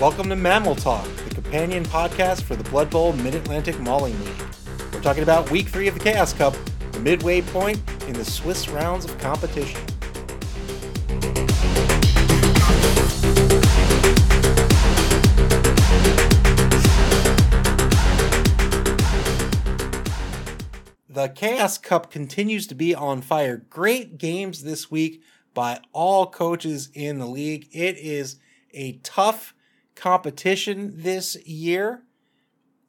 Welcome to Mammal Talk, the companion podcast for the Blood Bowl Mid Atlantic Mauling League. We're talking about week three of the Chaos Cup, the midway point in the Swiss rounds of competition. The Chaos Cup continues to be on fire. Great games this week by all coaches in the league. It is a tough competition this year.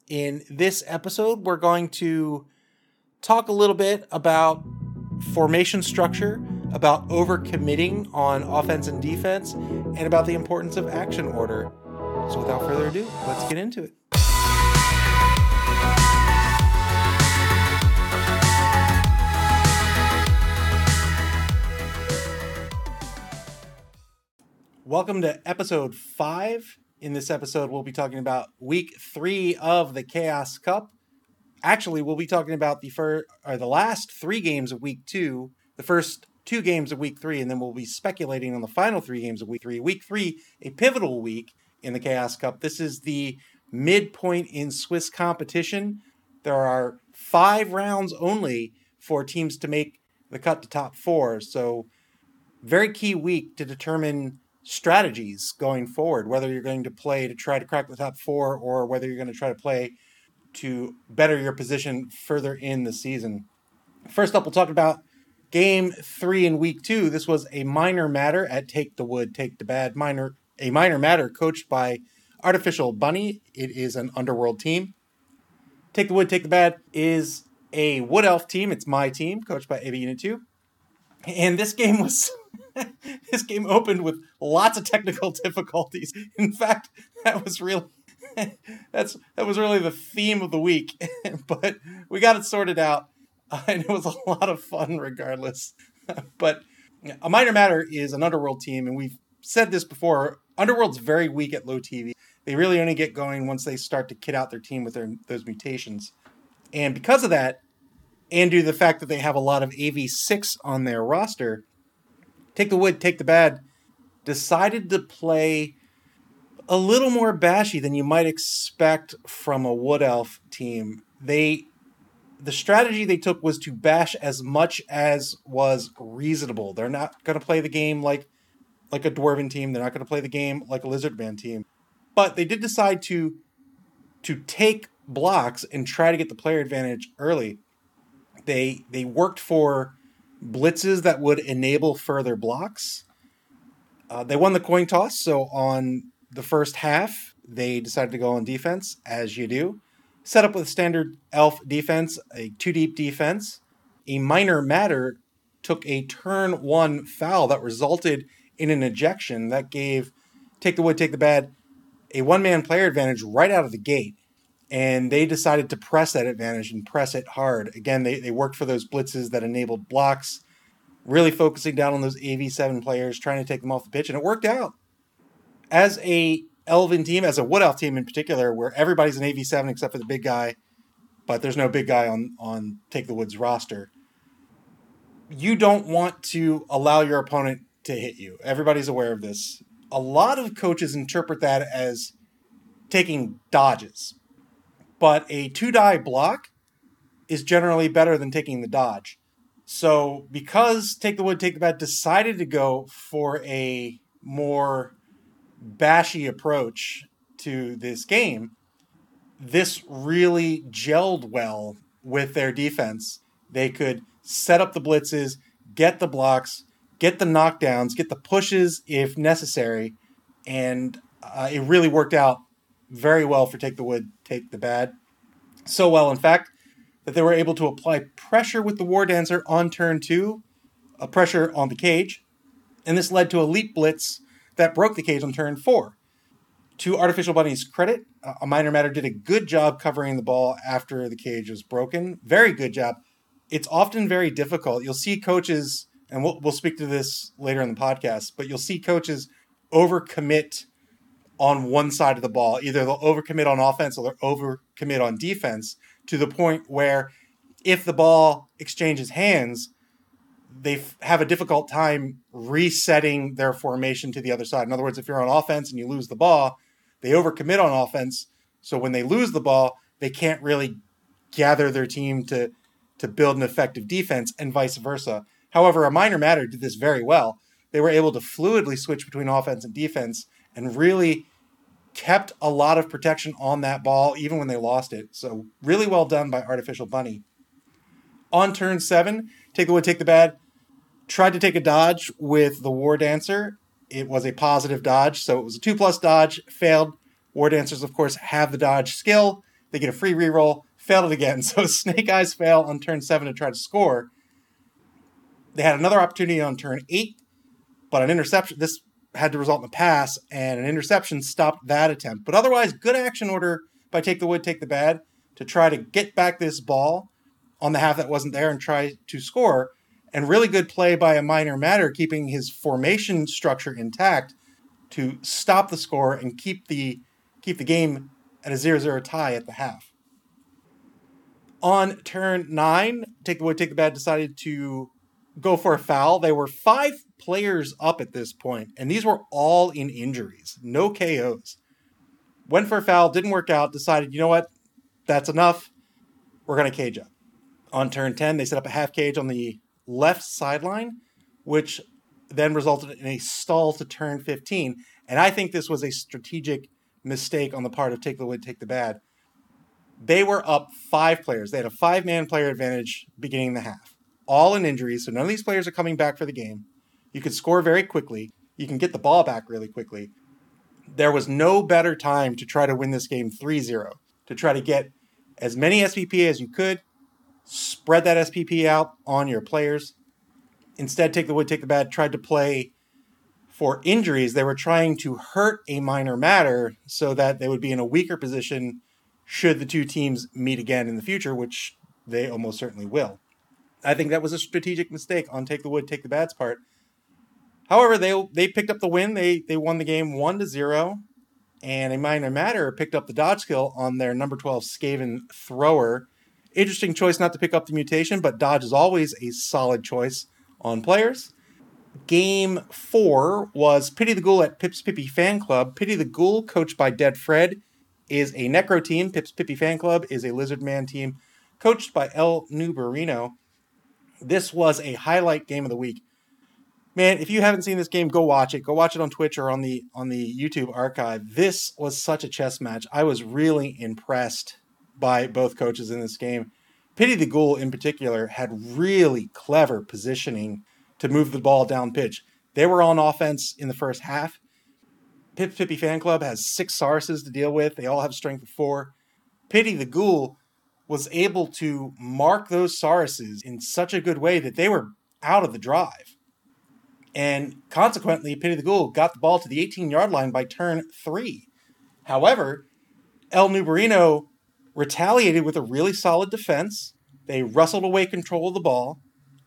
In this episode, we're going to talk a little bit about formation structure, about overcommitting on offense and defense, and about the importance of action order. So, without further ado, let's get into it. Welcome to episode five. In this episode, we'll be talking about week three of the Chaos Cup. Actually, we'll be talking about the first or the last three games of week two, the first two games of week three, and then we'll be speculating on the final three games of week three. Week three, a pivotal week in the Chaos Cup. This is the midpoint in Swiss competition. There are five rounds only for teams to make the cut to top four. So, very key week to determine strategies going forward, whether you're going to play to try to crack the top four or whether you're going to try to play to better your position further in the season. First up, we'll talk about game three in week two. This was a minor matter at Take the Wood, Take the Bad. Minor, a minor matter coached by Artificial Bunny. It is an underworld team. Take the Wood, Take the Bad is a Wood Elf team. It's my team, coached by AB Unit 2. And this game was this game opened with lots of technical difficulties. In fact, that was really that's that was really the theme of the week. but we got it sorted out, and it was a lot of fun regardless. but a minor matter is an underworld team, and we've said this before. Underworld's very weak at low TV. They really only get going once they start to kit out their team with their those mutations, and because of that, and due to the fact that they have a lot of AV6 on their roster, Take the Wood, Take the Bad decided to play a little more bashy than you might expect from a Wood Elf team. They the strategy they took was to bash as much as was reasonable. They're not going to play the game like like a dwarven team. They're not going to play the game like a lizard man team. But they did decide to to take blocks and try to get the player advantage early. They they worked for blitzes that would enable further blocks. Uh, they won the coin toss, so on the first half, they decided to go on defense, as you do. Set up with standard elf defense, a two deep defense. A minor matter took a turn one foul that resulted in an ejection that gave Take the Wood, Take the Bad a one man player advantage right out of the gate and they decided to press that advantage and press it hard. Again, they, they worked for those blitzes that enabled blocks, really focusing down on those AV7 players, trying to take them off the pitch, and it worked out. As a Elven team, as a Wood Elf team in particular, where everybody's an AV7 except for the big guy, but there's no big guy on, on Take the Woods roster, you don't want to allow your opponent to hit you. Everybody's aware of this. A lot of coaches interpret that as taking dodges but a two die block is generally better than taking the dodge. So because Take the Wood, Take the Bad decided to go for a more bashy approach to this game, this really gelled well with their defense. They could set up the blitzes, get the blocks, get the knockdowns, get the pushes if necessary, and uh, it really worked out very well for Take the Wood, Take the Bad. So well, in fact, that they were able to apply pressure with the War Dancer on turn two, a pressure on the cage, and this led to a leap blitz that broke the cage on turn four. To Artificial Bunny's credit, a minor matter did a good job covering the ball after the cage was broken. Very good job. It's often very difficult. You'll see coaches, and we'll, we'll speak to this later in the podcast, but you'll see coaches overcommit on one side of the ball. Either they'll overcommit on offense or they'll overcommit on defense to the point where if the ball exchanges hands, they f- have a difficult time resetting their formation to the other side. In other words, if you're on offense and you lose the ball, they overcommit on offense. So when they lose the ball, they can't really gather their team to to build an effective defense and vice versa. However, a minor matter did this very well. They were able to fluidly switch between offense and defense and really kept a lot of protection on that ball even when they lost it. So really well done by Artificial Bunny. On turn seven, take the wood, take the bad. Tried to take a dodge with the War Dancer. It was a positive dodge, so it was a two plus dodge. Failed. War Dancers, of course, have the dodge skill. They get a free reroll. Failed it again. So Snake Eyes fail on turn seven to try to score. They had another opportunity on turn eight, but an interception. This had to result in a pass, and an interception stopped that attempt. But otherwise, good action order by Take the Wood, Take the Bad to try to get back this ball on the half that wasn't there and try to score. And really good play by a minor matter, keeping his formation structure intact to stop the score and keep the keep the game at a 0-0 tie at the half. On turn nine, Take the Wood, Take the Bad decided to go for a foul. They were five players up at this point, and these were all in injuries, no KOs. Went for a foul, didn't work out, decided, you know what, that's enough. We're going to cage up. On turn 10, they set up a half cage on the left sideline, which then resulted in a stall to turn 15. And I think this was a strategic mistake on the part of Take the Wood, Take the Bad. They were up five players. They had a five man player advantage beginning the half, all in injuries. So none of these players are coming back for the game. You can score very quickly. You can get the ball back really quickly. There was no better time to try to win this game 3 0, to try to get as many SPP as you could, spread that SPP out on your players. Instead, take the wood, take the bad, tried to play for injuries. They were trying to hurt a minor matter so that they would be in a weaker position should the two teams meet again in the future, which they almost certainly will. I think that was a strategic mistake on Take the Wood, Take the Bad's part. However, they they picked up the win. They they won the game one to zero, and a minor matter picked up the dodge skill on their number twelve Skaven thrower. Interesting choice not to pick up the mutation, but dodge is always a solid choice on players. Game four was Pity the Ghoul at Pips Pippy Fan Club. Pity the Ghoul, coached by Dead Fred, is a Necro team. Pips Pippy Fan Club is a Lizard Man team, coached by El Nubarino. This was a highlight game of the week man, if you haven't seen this game, go watch it. Go watch it on Twitch or on the on the YouTube archive. This was such a chess match. I was really impressed by both coaches in this game. Pity the Ghoul in particular had really clever positioning to move the ball down pitch. They were on offense in the first half. Pip Pippy Fan Club has six Sarses to deal with. They all have strength of four. Pity the Ghoul was able to mark those Sarses in such a good way that they were out of the drive. And consequently, Pity the Ghoul got the ball to the 18 yard line by turn three. However, El Nubarino retaliated with a really solid defense. They wrestled away control of the ball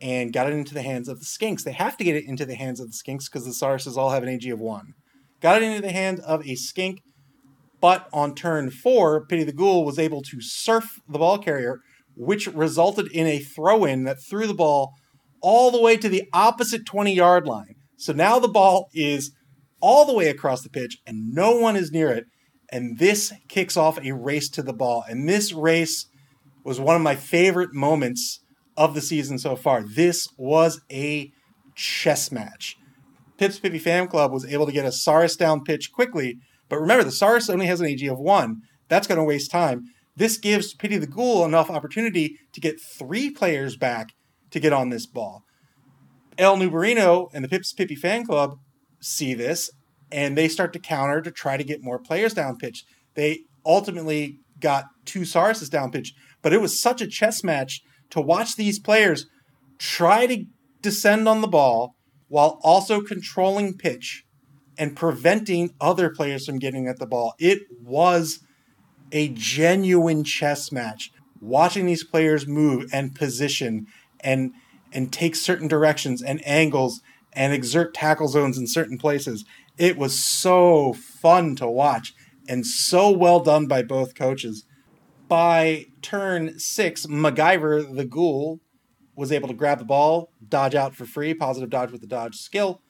and got it into the hands of the Skinks. They have to get it into the hands of the Skinks because the Sarses all have an AG of one. Got it into the hand of a Skink, but on turn four, Pity the Ghoul was able to surf the ball carrier, which resulted in a throw in that threw the ball all the way to the opposite 20 yard line. So now the ball is all the way across the pitch and no one is near it. And this kicks off a race to the ball. And this race was one of my favorite moments of the season so far. This was a chess match. Pips Pippy Fan Club was able to get a Saurus down pitch quickly, but remember, the Saurus only has an AG of one. That's going to waste time. This gives Pity the Ghoul enough opportunity to get three players back to get on this ball. El Nubarino and the Pips Pippy fan club see this and they start to counter to try to get more players down pitch. They ultimately got two Sarses down pitch, but it was such a chess match to watch these players try to descend on the ball while also controlling pitch and preventing other players from getting at the ball. It was a genuine chess match. Watching these players move and position and and take certain directions and angles and exert tackle zones in certain places. It was so fun to watch and so well done by both coaches. By turn six, MacGyver the Ghoul was able to grab the ball, dodge out for free, positive dodge with the dodge skill.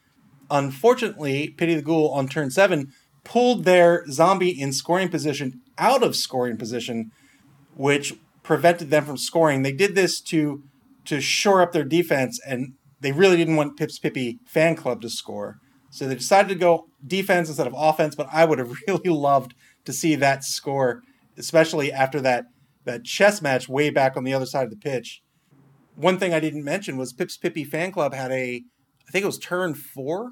Unfortunately, Pity the Ghoul on turn seven pulled their zombie in scoring position out of scoring position, which prevented them from scoring. They did this to to shore up their defense, and they really didn't want Pips Pippi fan club to score. So they decided to go defense instead of offense. But I would have really loved to see that score, especially after that that chess match way back on the other side of the pitch. One thing I didn't mention was Pips Pippi fan club had a, I think it was turn four,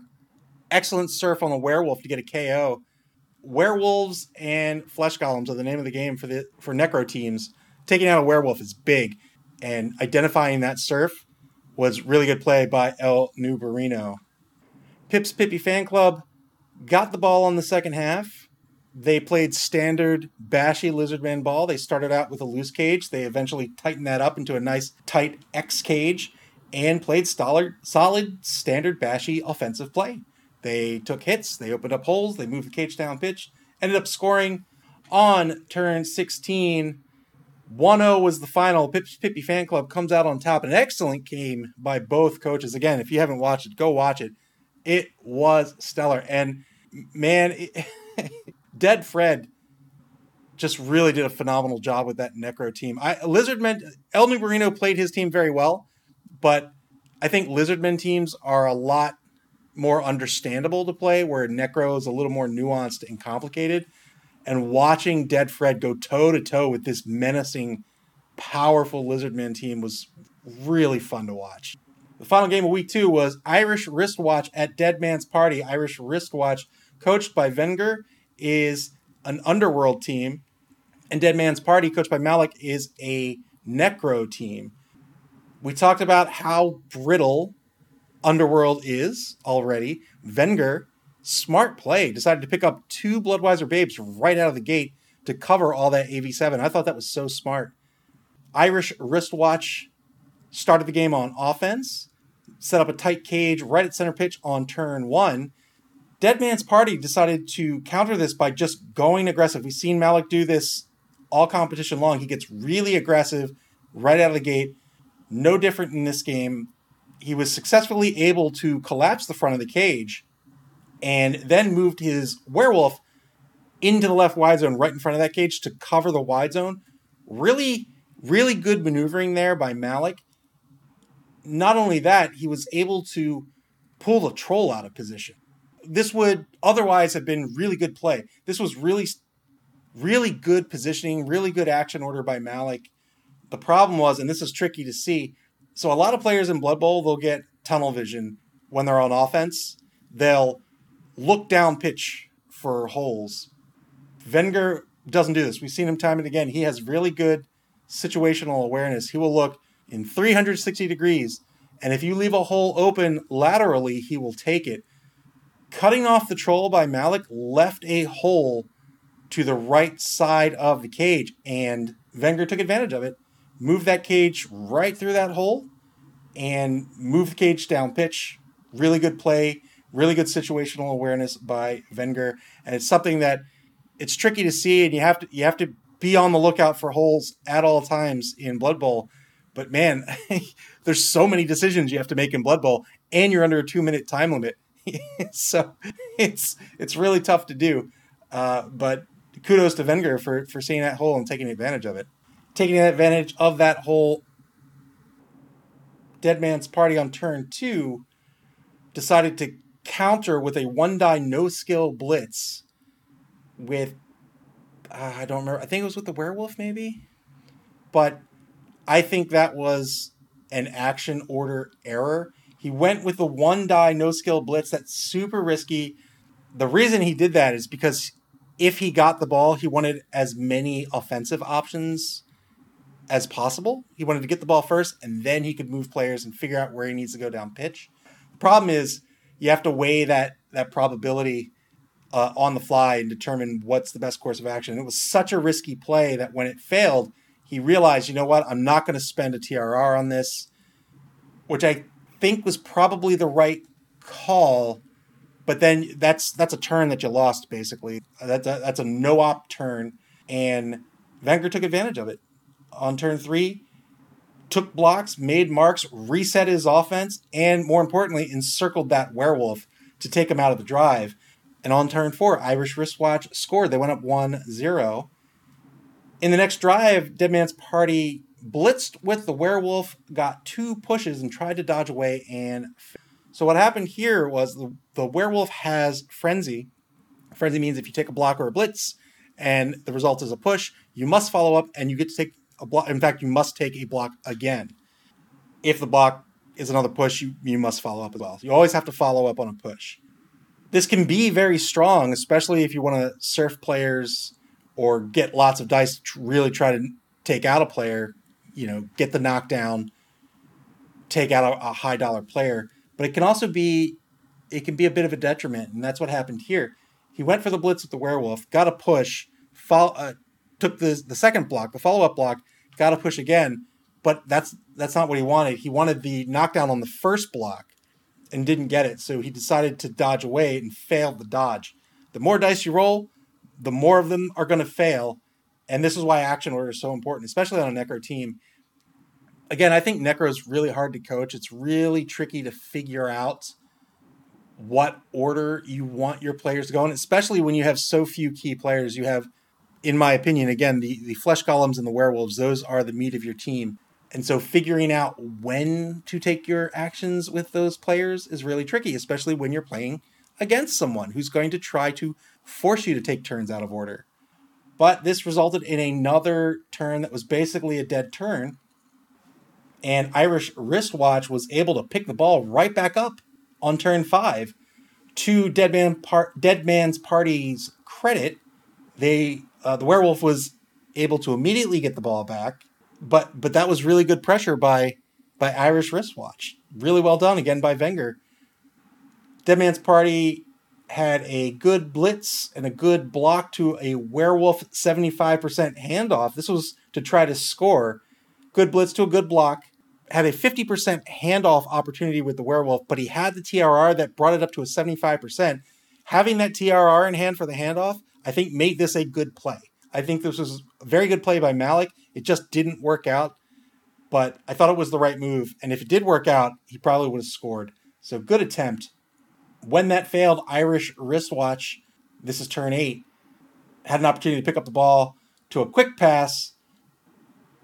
excellent surf on the werewolf to get a KO. Werewolves and flesh golems are the name of the game for the for necro teams. Taking out a werewolf is big, and identifying that surf was really good play by El Nubarino. Pips Pippi fan club got the ball on the second half. They played standard bashy lizardman ball. They started out with a loose cage. They eventually tightened that up into a nice tight X cage and played solid standard bashy offensive play. They took hits, they opened up holes, they moved the cage down pitch, ended up scoring on turn 16. 1 0 was the final. Pips Pippi fan club comes out on top. An excellent game by both coaches. Again, if you haven't watched it, go watch it. It was stellar. And man, it, Dead Fred just really did a phenomenal job with that Necro team. I Lizardmen El Nubarino played his team very well, but I think Lizardmen teams are a lot more understandable to play, where Necro is a little more nuanced and complicated. And watching Dead Fred go toe to toe with this menacing, powerful Lizardman team was really fun to watch. The final game of week two was Irish Wristwatch at Dead Man's Party. Irish Wristwatch, coached by Wenger, is an underworld team, and Dead Man's Party, coached by Malik, is a necro team. We talked about how brittle Underworld is already. Wenger, smart play, decided to pick up two Bloodweiser babes right out of the gate to cover all that AV7. I thought that was so smart. Irish wristwatch started the game on offense, set up a tight cage right at center pitch on turn one. Dead Man's Party decided to counter this by just going aggressive. We've seen Malik do this all competition long. He gets really aggressive right out of the gate. No different in this game he was successfully able to collapse the front of the cage and then moved his werewolf into the left wide zone right in front of that cage to cover the wide zone. Really, really good maneuvering there by Malik. Not only that, he was able to pull the troll out of position. This would otherwise have been really good play. This was really, really good positioning, really good action order by Malik. The problem was, and this is tricky to see, so a lot of players in Blood Bowl they'll get tunnel vision when they're on offense. They'll look down pitch for holes. Wenger doesn't do this. We've seen him time and again. He has really good situational awareness. He will look in 360 degrees, and if you leave a hole open laterally, he will take it. Cutting off the troll by Malik left a hole to the right side of the cage, and Wenger took advantage of it moved that cage right through that hole and move the cage down pitch. Really good play, really good situational awareness by Wenger, and it's something that it's tricky to see, and you have to you have to be on the lookout for holes at all times in Blood Bowl. But man, there's so many decisions you have to make in Blood Bowl, and you're under a two minute time limit, so it's it's really tough to do. Uh, but kudos to Wenger for for seeing that hole and taking advantage of it taking advantage of that hole. Dead Man's Party on turn two, decided to counter with a one die no skill blitz with uh, I don't remember. I think it was with the werewolf, maybe. But I think that was an action order error. He went with the one die no skill blitz. That's super risky. The reason he did that is because if he got the ball, he wanted as many offensive options as possible. He wanted to get the ball first, and then he could move players and figure out where he needs to go down pitch. The problem is you have to weigh that that probability uh, on the fly and determine what's the best course of action. It was such a risky play that when it failed, he realized, you know what, I'm not going to spend a TRR on this, which I think was probably the right call. But then that's that's a turn that you lost basically. That's a, that's a no op turn, and Wenger took advantage of it on turn three, took blocks, made marks, reset his offense, and more importantly, encircled that werewolf to take him out of the drive. And on turn four, Irish Wristwatch scored. They went up 1 0. In the next drive, Dead Man's Party blitzed with the werewolf, got two pushes, and tried to dodge away. And so what happened here was the, the werewolf has frenzy. Frenzy means if you take a block or a blitz, and the result is a push, you must follow up, and you get to take a block. In fact, you must take a block again. If the block is another push, you, you must follow up as well. You always have to follow up on a push. This can be very strong, especially if you want to surf players or get lots of dice to really try to take out a player, you know, get the knockdown, take out a, a high dollar player. But it can also be, it can be a bit of a detriment, and that's what happened here. He went for the blitz with the werewolf, got a push, follow, uh, took the the second block, the follow up block, got a push again, but that's that's not what he wanted. He wanted the knockdown on the first block and didn't get it, so he decided to dodge away and failed the dodge. The more dice you roll, the more of them are going to fail, and this is why action order is so important, especially on a Necro team. Again, I think Necro is really hard to coach. It's really tricky to figure out what order you want your players to go in, especially when you have so few key players. You have, in my opinion, again, the, the flesh golems and the werewolves, those are the meat of your team. And so figuring out when to take your actions with those players is really tricky, especially when you're playing against someone who's going to try to force you to take turns out of order. But this resulted in another turn that was basically a dead turn. And Irish Wristwatch was able to pick the ball right back up on turn five. To Dead, Man Par- Dead Man's Party's credit, they uh, the werewolf was able to immediately get the ball back but but that was really good pressure by by Irish Wristwatch. Really well done again by Wenger. Dead Man's Party had a good blitz and a good block to a werewolf 75% handoff. This was to try to score. Good blitz to a good block. Had a 50% handoff opportunity with the werewolf, but he had the TRR that brought it up to a 75%. Having that TRR in hand for the handoff, I think made this a good play. I think this was a very good play by Malik. It just didn't work out, but I thought it was the right move. And if it did work out, he probably would have scored. So good attempt. When that failed, Irish wristwatch, this is turn eight, had an opportunity to pick up the ball to a quick pass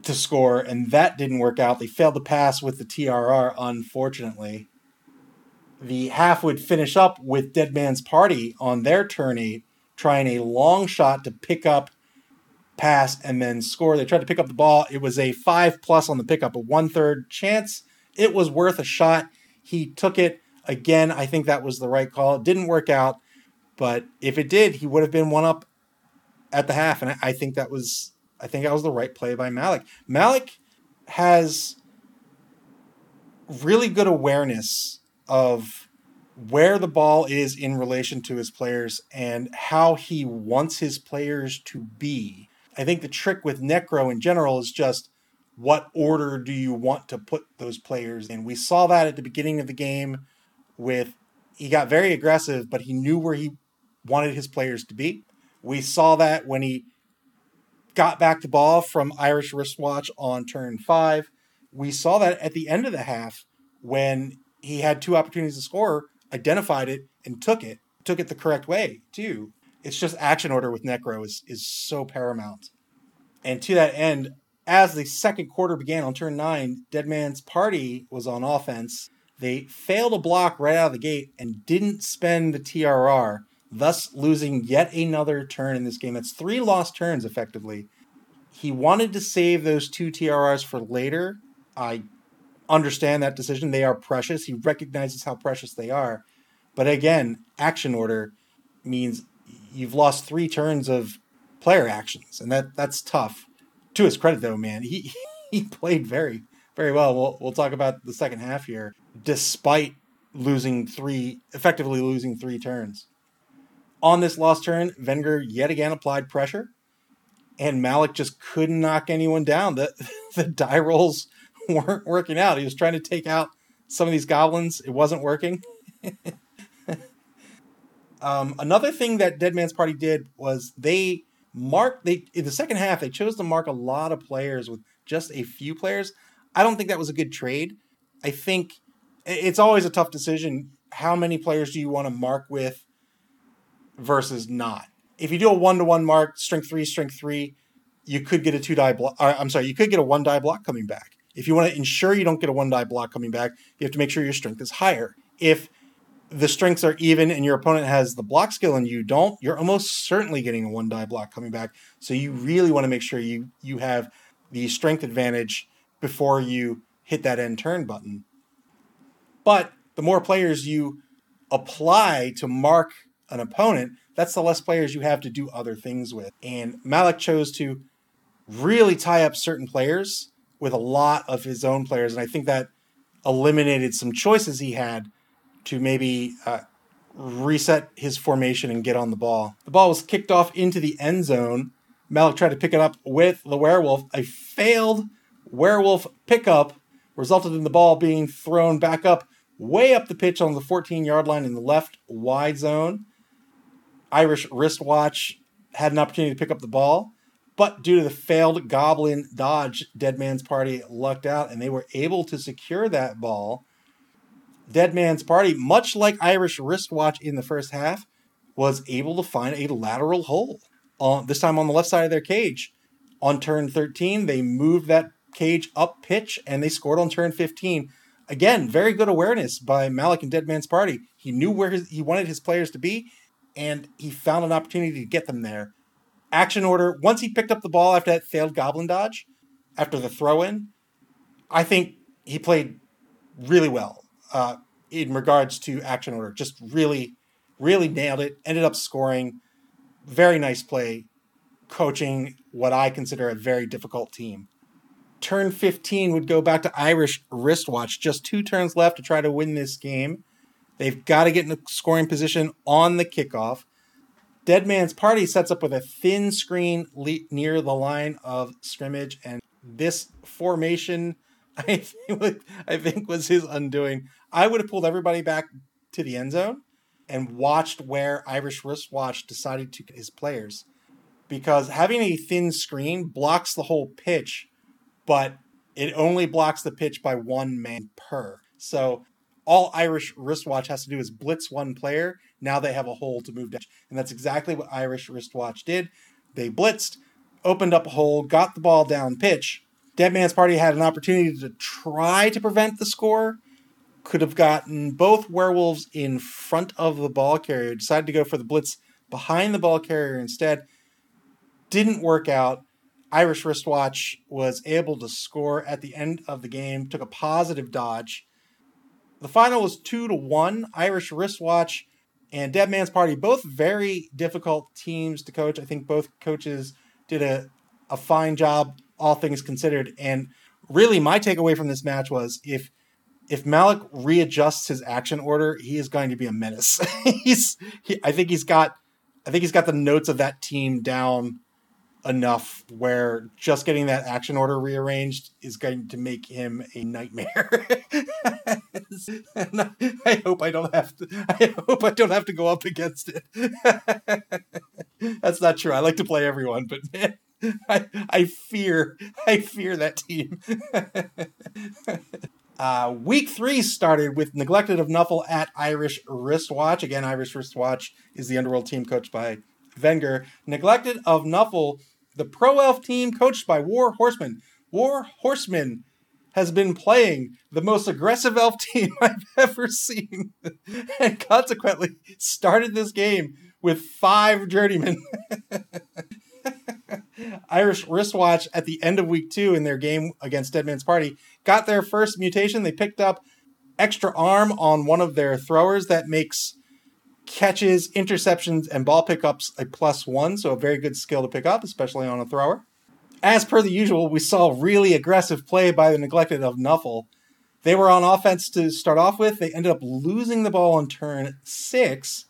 to score, and that didn't work out. They failed the pass with the TRR, unfortunately. The half would finish up with Dead Man's Party on their turn eight, trying a long shot to pick up pass, and then score. They tried to pick up the ball. It was a five plus on the pickup, a one third chance. It was worth a shot. He took it again. I think that was the right call. It didn't work out, but if it did, he would have been one up at the half, and I think that was I think that was the right play by Malik. Malik has really good awareness of where the ball is in relation to his players and how he wants his players to be I think the trick with Necro in general is just what order do you want to put those players in? We saw that at the beginning of the game with he got very aggressive, but he knew where he wanted his players to be. We saw that when he got back the ball from Irish wristwatch on turn five. We saw that at the end of the half when he had two opportunities to score, identified it and took it, took it the correct way too it's just action order with Necro is is so paramount. And to that end, as the second quarter began on turn nine, Dead Man's Party was on offense. They failed a block right out of the gate and didn't spend the TRR, thus losing yet another turn in this game. That's three lost turns effectively. He wanted to save those two TRRs for later. I understand that decision. They are precious. He recognizes how precious they are. But again, action order means you've lost three turns of player actions, and that that's tough. To his credit, though, man, he he played very very well. We'll we'll talk about the second half here, despite losing three, effectively losing three turns. On this lost turn, Wenger yet again applied pressure, and Malik just couldn't knock anyone down. The the die rolls weren't working out. He was trying to take out some of these goblins. It wasn't working. Um, another thing that Dead Man's Party did was they marked they in the second half they chose to mark a lot of players with just a few players. I don't think that was a good trade. I think it's always a tough decision. How many players do you want to mark with? versus not. If you do a one to one mark, strength three, strength three, you could get a two die block. I'm sorry, you could get a one die block coming back. If you want to ensure you don't get a one die block coming back, you have to make sure your strength is higher. If the strengths are even and your opponent has the block skill and you don't, you're almost certainly getting a one die block coming back. So you really want to make sure you you have the strength advantage before you hit that end turn button. But the more players you apply to mark an opponent, that's the less players you have to do other things with. And Malik chose to really tie up certain players with a lot of his own players. And I think that eliminated some choices he had to maybe uh, reset his formation and get on the ball. The ball was kicked off into the end zone. Malik tried to pick it up with the werewolf. A failed werewolf pickup resulted in the ball being thrown back up, way up the pitch on the 14 yard line in the left wide zone. Irish wristwatch had an opportunity to pick up the ball, but due to the failed goblin dodge, Dead Man's Party lucked out and they were able to secure that ball Dead Man's Party, much like Irish Wristwatch in the first half, was able to find a lateral hole. Uh, this time on the left side of their cage. On turn 13, they moved that cage up pitch and they scored on turn 15. Again, very good awareness by Malik and Dead Man's Party. He knew where his, he wanted his players to be, and he found an opportunity to get them there. Action order, once he picked up the ball after that failed goblin dodge, after the throw in, I think he played really well uh, in regards to action order. Just really, really nailed it. Ended up scoring. Very nice play, coaching what I consider a very difficult team. Turn 15 would go back to Irish wristwatch. Just two turns left to try to win this game. They've got to get in a scoring position on the kickoff. Dead Man's Party sets up with a thin screen le- near the line of scrimmage, and this formation I think, I think was his undoing. I would have pulled everybody back to the end zone and watched where Irish Wristwatch decided to his players. Because having a thin screen blocks the whole pitch, but it only blocks the pitch by one man per. So all Irish Wristwatch has to do is blitz one player. Now they have a hole to move down. And that's exactly what Irish Wristwatch did. They blitzed, opened up a hole, got the ball down pitch, Dead Man's Party had an opportunity to try to prevent the score. Could have gotten both werewolves in front of the ball carrier. Decided to go for the blitz behind the ball carrier instead. Didn't work out. Irish Wristwatch was able to score at the end of the game. Took a positive dodge. The final was two to one. Irish Wristwatch and Dead Man's Party, both very difficult teams to coach. I think both coaches did a, a fine job all things considered. And really, my takeaway from this match was if if Malik readjusts his action order, he is going to be a menace. he's, he, I think he's got, I think he's got the notes of that team down enough where just getting that action order rearranged is going to make him a nightmare. I hope I don't have to. I hope I don't have to go up against it. That's not true. I like to play everyone, but man, I, I fear, I fear that team. uh, week three started with Neglected of Nuffle at Irish Wristwatch. Again, Irish Wristwatch is the underworld team coached by Wenger. Neglected of Nuffle, the pro elf team coached by War Horseman. War Horseman has been playing the most aggressive elf team I've ever seen, and consequently started this game with five journeymen. Irish wristwatch at the end of week two in their game against Dead Man's Party got their first mutation. They picked up extra arm on one of their throwers that makes catches, interceptions, and ball pickups a plus one, so a very good skill to pick up, especially on a thrower. As per the usual, we saw really aggressive play by the neglected of Nuffle. They were on offense to start off with. They ended up losing the ball on turn six,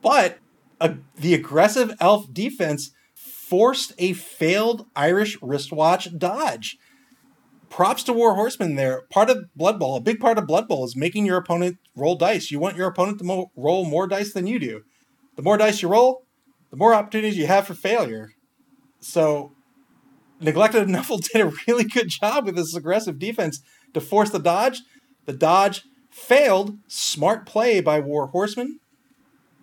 but the aggressive elf defense forced a failed Irish wristwatch dodge. Props to War Horseman there. Part of Blood Bowl, a big part of Blood Bowl is making your opponent roll dice. You want your opponent to mo- roll more dice than you do. The more dice you roll, the more opportunities you have for failure. So, Neglected Nuffle did a really good job with this aggressive defense to force the dodge. The dodge failed. Smart play by War Horseman.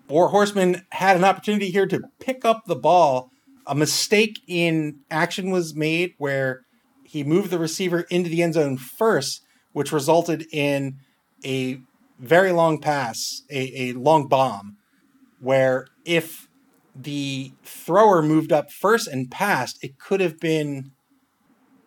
War Horseman had an opportunity here to pick up the ball. A mistake in action was made where he moved the receiver into the end zone first, which resulted in a very long pass, a, a long bomb, where if the thrower moved up first and passed, it could have been,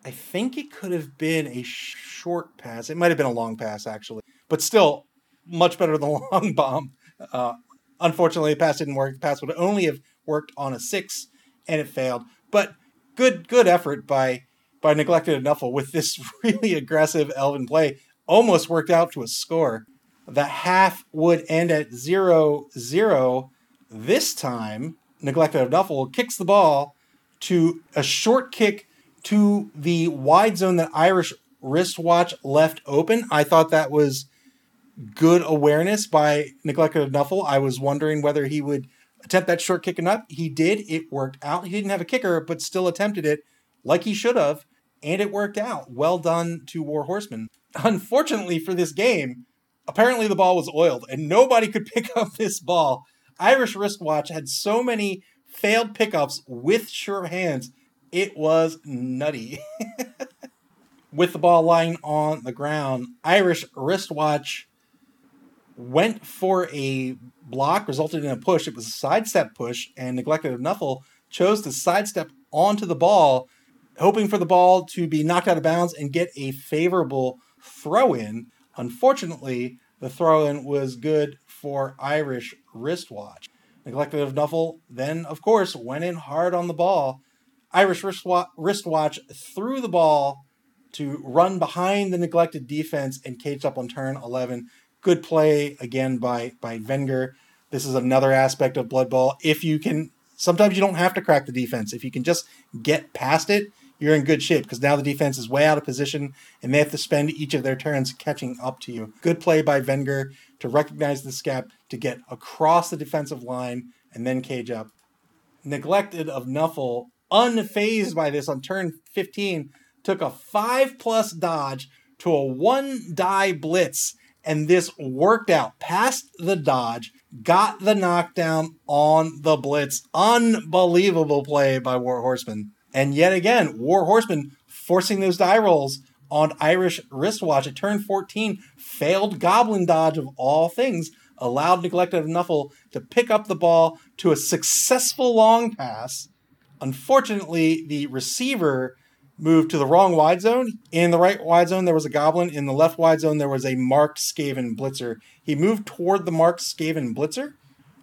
I think it could have been a short pass. It might have been a long pass, actually, but still much better than a long bomb. Uh, unfortunately, the pass didn't work. The pass would only have worked on a six, and it failed. But good, good effort by by neglected Nuffle with this really aggressive Elven play. Almost worked out to a score. The half would end at 0 0. This time, Neglected of Nuffle kicks the ball to a short kick to the wide zone that Irish wristwatch left open. I thought that was good awareness by Neglected of Nuffle. I was wondering whether he would attempt that short kick not. He did. It worked out. He didn't have a kicker, but still attempted it like he should have, and it worked out. Well done to War Horseman. Unfortunately for this game, apparently the ball was oiled and nobody could pick up this ball. Irish wristwatch had so many failed pickups with sure hands. It was nutty. with the ball lying on the ground, Irish wristwatch went for a block, resulted in a push. It was a sidestep push, and neglected of Nuffle chose to sidestep onto the ball, hoping for the ball to be knocked out of bounds and get a favorable throw in. Unfortunately, the throw in was good for Irish wristwatch. Neglected of Nuffle then, of course, went in hard on the ball. Irish wristwatch threw the ball to run behind the neglected defense and caged up on turn 11. Good play again by by Wenger. This is another aspect of Blood Bowl. If you can, sometimes you don't have to crack the defense. If you can just get past it, you're in good shape because now the defense is way out of position and they have to spend each of their turns catching up to you. Good play by Wenger to recognize this gap, to get across the defensive line and then cage up. Neglected of Nuffle, unfazed by this on turn 15, took a five plus dodge to a one die blitz, and this worked out. Passed the dodge, got the knockdown on the blitz. Unbelievable play by War Horseman. And yet again, War Horseman forcing those die rolls on Irish wristwatch at turn 14, failed goblin dodge of all things, allowed Neglected Nuffle to pick up the ball to a successful long pass. Unfortunately, the receiver moved to the wrong wide zone. In the right wide zone, there was a goblin. In the left wide zone, there was a marked Skaven blitzer. He moved toward the marked Skaven blitzer,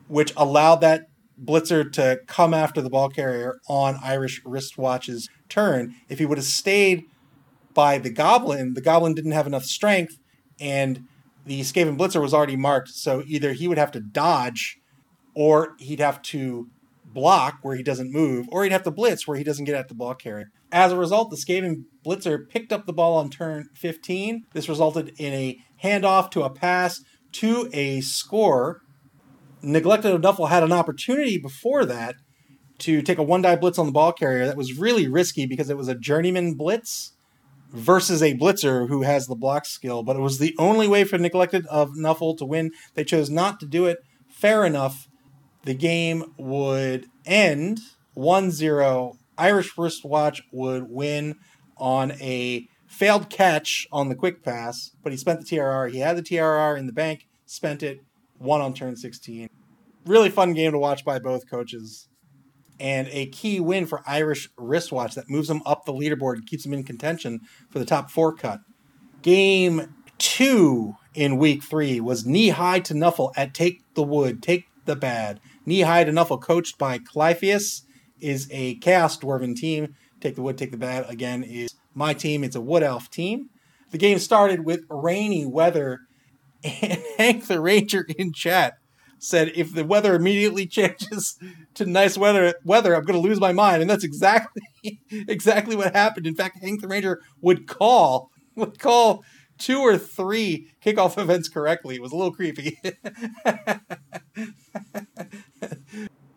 which allowed that Blitzer to come after the ball carrier on Irish wristwatch's turn. If he would have stayed by the Goblin, the Goblin didn't have enough strength, and the Skaven Blitzer was already marked. So either he would have to dodge, or he'd have to block where he doesn't move, or he'd have to blitz where he doesn't get at the ball carrier. As a result, the Skaven Blitzer picked up the ball on turn 15. This resulted in a handoff to a pass to a score Neglected of Nuffle had an opportunity before that to take a one die blitz on the ball carrier that was really risky because it was a journeyman blitz versus a blitzer who has the block skill, but it was the only way for Neglected of Nuffle to win. They chose not to do it. Fair enough. The game would end 1 0. Irish wristwatch would win on a failed catch on the quick pass, but he spent the TRR. He had the TRR in the bank, spent it, won on turn 16. Really fun game to watch by both coaches. And a key win for Irish Wristwatch that moves them up the leaderboard and keeps them in contention for the top four cut. Game two in week three was knee high to Nuffle at Take the Wood, Take the Bad. Knee high to Nuffle, coached by Clypheus, is a Chaos Dwarven team. Take the Wood, Take the Bad, again, is my team. It's a Wood Elf team. The game started with rainy weather and Hank the Ranger in chat said, "If the weather immediately changes to nice weather, weather, I'm going to lose my mind." And that's exactly exactly what happened. In fact, Hank the Ranger would call would call two or three kickoff events correctly. It was a little creepy. a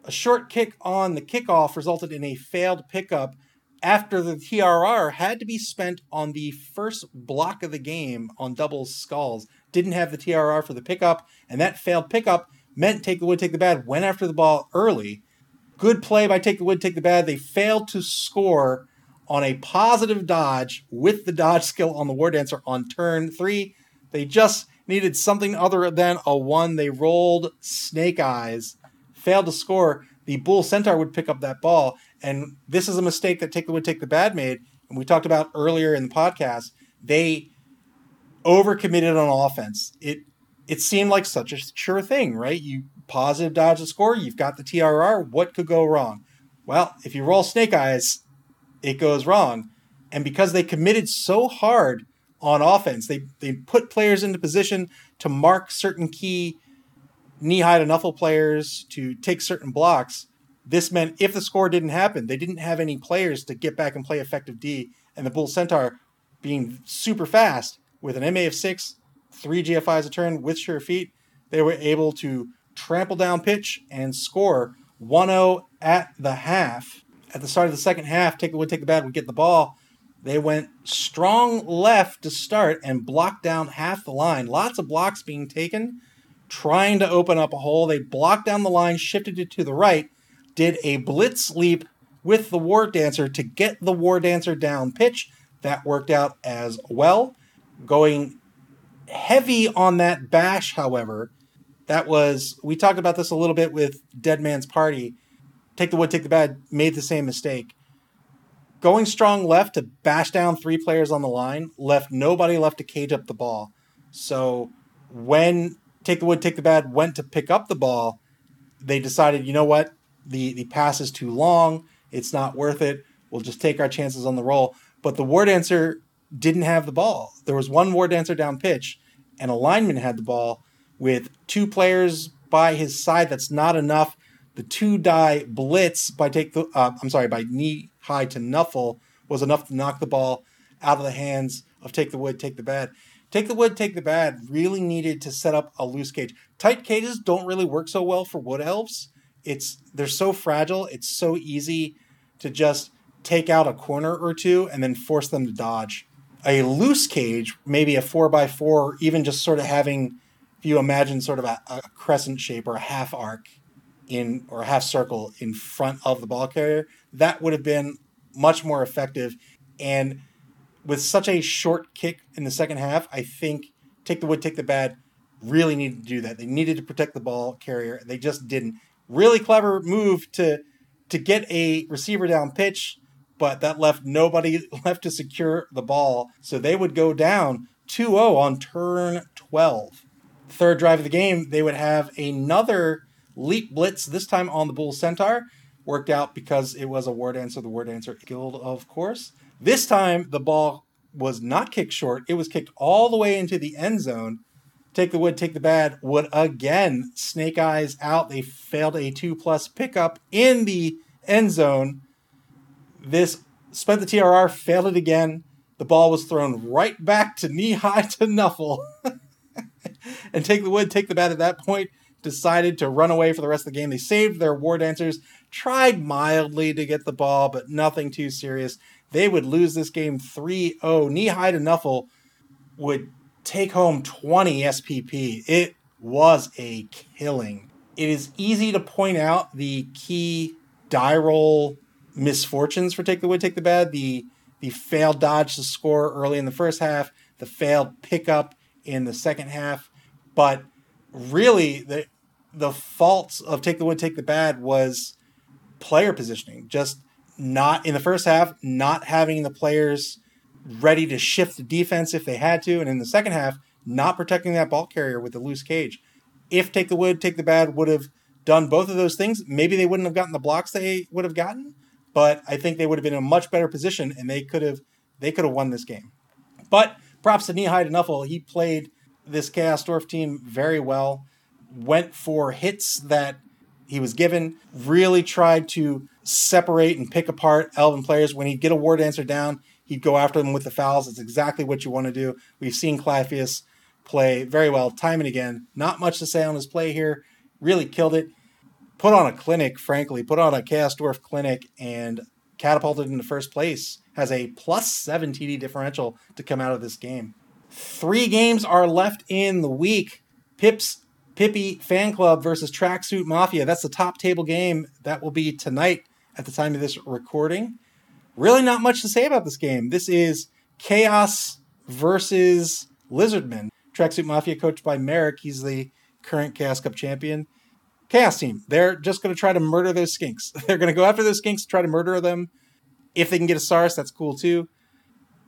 short kick on the kickoff resulted in a failed pickup after the TRR had to be spent on the first block of the game on double skulls. Didn't have the TRR for the pickup, and that failed pickup meant Take the Wood, Take the Bad went after the ball early. Good play by Take the Wood, Take the Bad. They failed to score on a positive dodge with the dodge skill on the War Dancer on turn three. They just needed something other than a one. They rolled Snake Eyes, failed to score. The Bull Centaur would pick up that ball. And this is a mistake that Take the Wood, Take the Bad made. And we talked about earlier in the podcast. They overcommitted on offense. It it seemed like such a sure thing, right? You positive dodge the score, you've got the TRR. What could go wrong? Well, if you roll Snake Eyes, it goes wrong. And because they committed so hard on offense, they, they put players into position to mark certain key knee high to Nuffle players to take certain blocks. This meant if the score didn't happen, they didn't have any players to get back and play effective D. And the Bull Centaur, being super fast with an MA of six, three GFIs a turn with sure feet, they were able to trample down pitch and score 1 0 at the half at the start of the second half, take the wood, take the bad, would get the ball. They went strong left to start and blocked down half the line. Lots of blocks being taken, trying to open up a hole. They blocked down the line, shifted it to the right, did a blitz leap with the War Dancer to get the War Dancer down pitch. That worked out as well. Going heavy on that bash, however, that was, we talked about this a little bit with Dead Man's Party take the wood, take the bad, made the same mistake. Going strong left to bash down three players on the line left nobody left to cage up the ball. So when take the wood, take the bad went to pick up the ball, they decided, you know what, the the pass is too long. It's not worth it. We'll just take our chances on the roll. But the war dancer didn't have the ball. There was one war dancer down pitch, and a lineman had the ball with two players by his side. That's not enough the two die blitz by take the uh, I'm sorry by knee high to Nuffle was enough to knock the ball out of the hands of take the wood, take the bad. Take the wood, take the bad really needed to set up a loose cage. Tight cages don't really work so well for wood elves. It's they're so fragile. It's so easy to just take out a corner or two and then force them to dodge. A loose cage, maybe a four by four, even just sort of having, if you imagine sort of a, a crescent shape or a half arc, in or a half circle in front of the ball carrier, that would have been much more effective. And with such a short kick in the second half, I think take the wood, take the bad really needed to do that. They needed to protect the ball carrier. They just didn't. Really clever move to to get a receiver down pitch, but that left nobody left to secure the ball. So they would go down 2-0 on turn 12. Third drive of the game, they would have another Leap Blitz, this time on the Bull Centaur. Worked out because it was a War Dancer, the War Dancer Guild, of course. This time, the ball was not kicked short. It was kicked all the way into the end zone. Take the wood, take the bad. Would again snake eyes out. They failed a two plus pickup in the end zone. This spent the TRR, failed it again. The ball was thrown right back to knee high to Nuffle. and take the wood, take the Bad at that point decided to run away for the rest of the game. They saved their war dancers, tried mildly to get the ball, but nothing too serious. They would lose this game 3 0. Knee high to Nuffle would take home 20 SPP. It was a killing. It is easy to point out the key die roll misfortunes for Take the Wood, Take the Bad. The the failed dodge to score early in the first half, the failed pickup in the second half. But really, the the faults of take the wood, take the bad was player positioning. Just not in the first half, not having the players ready to shift the defense if they had to, and in the second half, not protecting that ball carrier with the loose cage. If take the wood, take the bad would have done both of those things, maybe they wouldn't have gotten the blocks they would have gotten, but I think they would have been in a much better position and they could have they could have won this game. But props to Nehide Nuffle. He played this Chaos Dwarf team very well went for hits that he was given, really tried to separate and pick apart Elven players. When he'd get a War Dancer down, he'd go after them with the fouls. It's exactly what you want to do. We've seen Claudius play very well time and again. Not much to say on his play here. Really killed it. Put on a clinic, frankly, put on a Chaos Dwarf clinic and catapulted into first place. Has a plus seven TD differential to come out of this game. Three games are left in the week. Pips Pippi Fan Club versus Tracksuit Mafia. That's the top table game. That will be tonight at the time of this recording. Really, not much to say about this game. This is Chaos versus Lizardmen. Tracksuit Mafia, coached by Merrick. He's the current Chaos Cup champion. Chaos team. They're just going to try to murder those skinks. They're going to go after those skinks, try to murder them. If they can get a Saurus, that's cool too.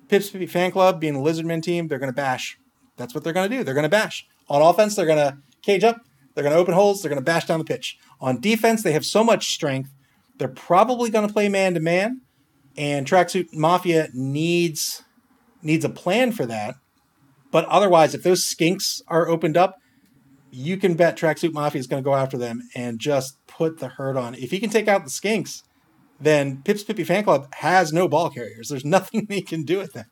Pips Fan Club, being the Lizardmen team, they're going to bash. That's what they're going to do. They're going to bash. On offense, they're going to cage up. They're going to open holes. They're going to bash down the pitch. On defense, they have so much strength. They're probably going to play man to man, and Tracksuit Mafia needs needs a plan for that. But otherwise, if those skinks are opened up, you can bet Tracksuit Mafia is going to go after them and just put the hurt on. If he can take out the skinks, then Pips Pippi Fan Club has no ball carriers. There's nothing they can do with them.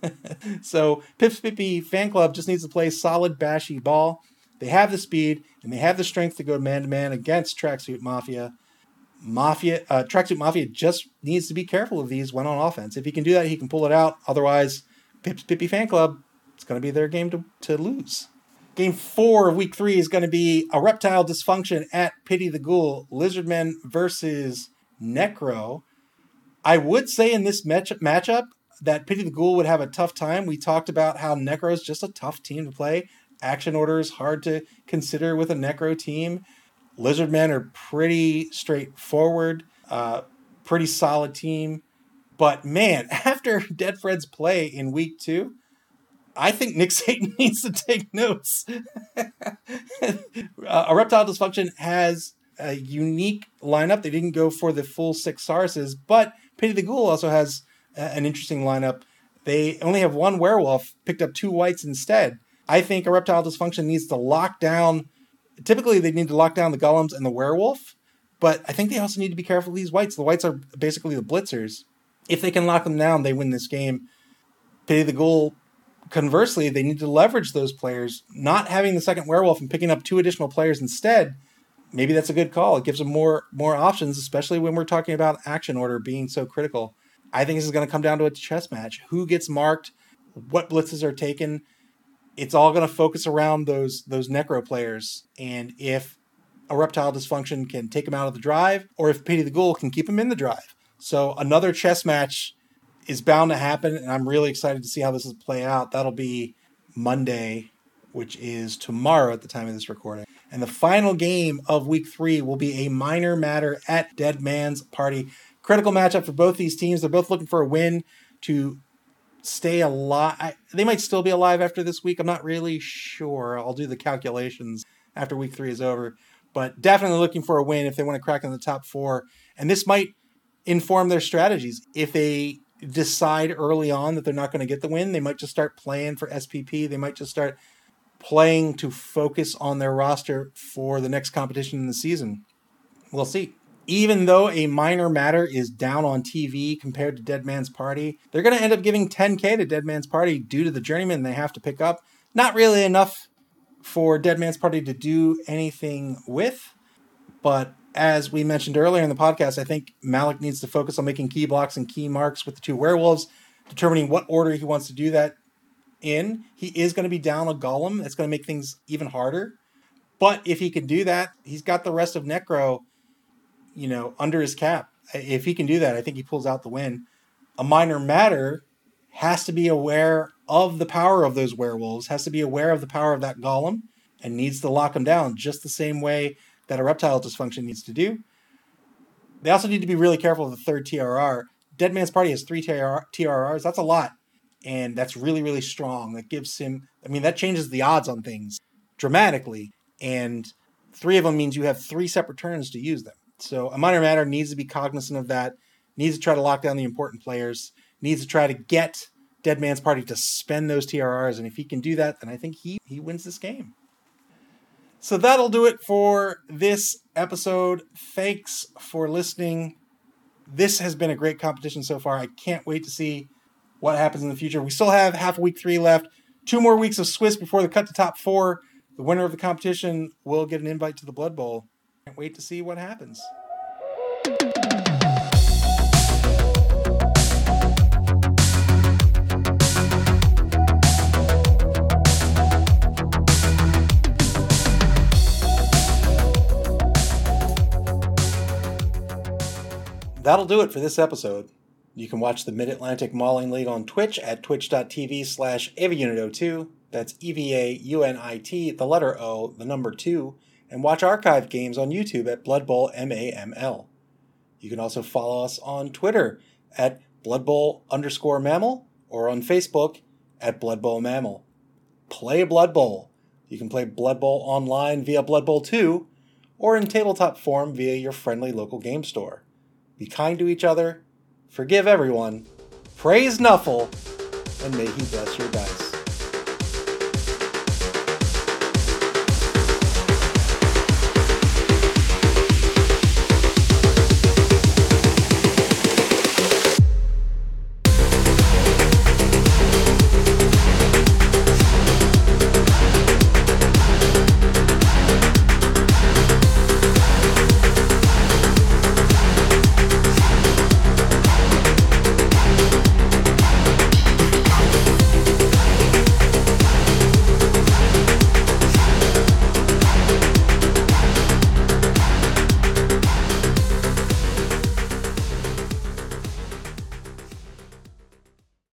so Pips Pippi Fan Club just needs to play solid bashy ball. They have the speed and they have the strength to go man to man against Tracksuit Mafia. Mafia uh, Tracksuit Mafia just needs to be careful of these when on offense. If he can do that, he can pull it out. Otherwise, Pips Pippi Fan Club, it's going to be their game to, to lose. Game four of week three is going to be Erectile Dysfunction at Pity the Ghoul, Lizardmen versus Necro. I would say in this match- matchup that Pity the Ghoul would have a tough time. We talked about how Necro is just a tough team to play. Action order is hard to consider with a Necro team. Lizardmen are pretty straightforward, uh, pretty solid team. But man, after Dead Fred's play in week two, I think Nick Satan needs to take notes. uh, Erectile Dysfunction has a unique lineup. They didn't go for the full six Sauruses, but Pity the Ghoul also has a, an interesting lineup. They only have one werewolf, picked up two wights instead. I think Erectile Dysfunction needs to lock down. Typically, they need to lock down the golems and the werewolf, but I think they also need to be careful of these wights. The wights are basically the blitzers. If they can lock them down, they win this game. Pity the Ghoul conversely, they need to leverage those players. Not having the second werewolf and picking up two additional players instead maybe that's a good call. It gives them more more options, especially when we're talking about action order being so critical. I think this is going to come down to a chess match. Who gets marked? What blitzes are taken? It's all going to focus around those those necro players, and if erectile dysfunction can take them out of the drive, or if Pity the Ghoul can keep them in the drive. So another chess match is bound to happen, and I'm really excited to see how this will play out. That'll be Monday, which is tomorrow at the time of this recording. And the final game of week three will be a minor matter at Dead Man's Party. Critical matchup for both these teams. They're both looking for a win to stay alive. They might still be alive after this week. I'm not really sure. I'll do the calculations after week three is over. But definitely looking for a win if they want to crack in the top four. And this might inform their strategies. If they decide early on that they're not going to get the win, they might just start playing for SPP. They might just start playing to focus on their roster for the next competition in the season. We'll see. Even though a minor matter is down on TV compared to Dead Man's Party, they're going to end up giving 10K to Dead Man's Party due to the journeyman they have to pick up. Not really enough for Dead Man's Party to do anything with, but as we mentioned earlier in the podcast, I think Malik needs to focus on making key blocks and key marks with the two werewolves, determining what order he wants to do that in, he is going to be down a golem. That's going to make things even harder. But if he can do that, he's got the rest of Necro, you know, under his cap. If he can do that, I think he pulls out the win. A minor matter has to be aware of the power of those werewolves, has to be aware of the power of that golem, and needs to lock him down just the same way that erectile dysfunction needs to do. They also need to be really careful of the third TRR. Dead Man's Party has three TRR, TRRs. That's a lot and that's really really strong that gives him i mean that changes the odds on things dramatically and three of them means you have three separate turns to use them so a minor matter needs to be cognizant of that needs to try to lock down the important players needs to try to get dead man's party to spend those trrs and if he can do that then i think he he wins this game so that'll do it for this episode thanks for listening this has been a great competition so far i can't wait to see what happens in the future. We still have half a week three left. Two more weeks of Swiss before the cut to top four. The winner of the competition will get an invite to the Blood Bowl. Can't wait to see what happens. That'll do it for this episode. You can watch the Mid Atlantic Mauling League on Twitch at twitch.tv slash EvaUnit02. That's E V A U N I T, the letter O, the number 2, and watch archive games on YouTube at Blood Bowl MAML. You can also follow us on Twitter at Blood Bowl underscore mammal or on Facebook at Blood Bowl mammal. Play Blood Bowl. You can play Blood Bowl online via Blood Bowl 2 or in tabletop form via your friendly local game store. Be kind to each other, forgive everyone, praise Nuffle, and may he bless your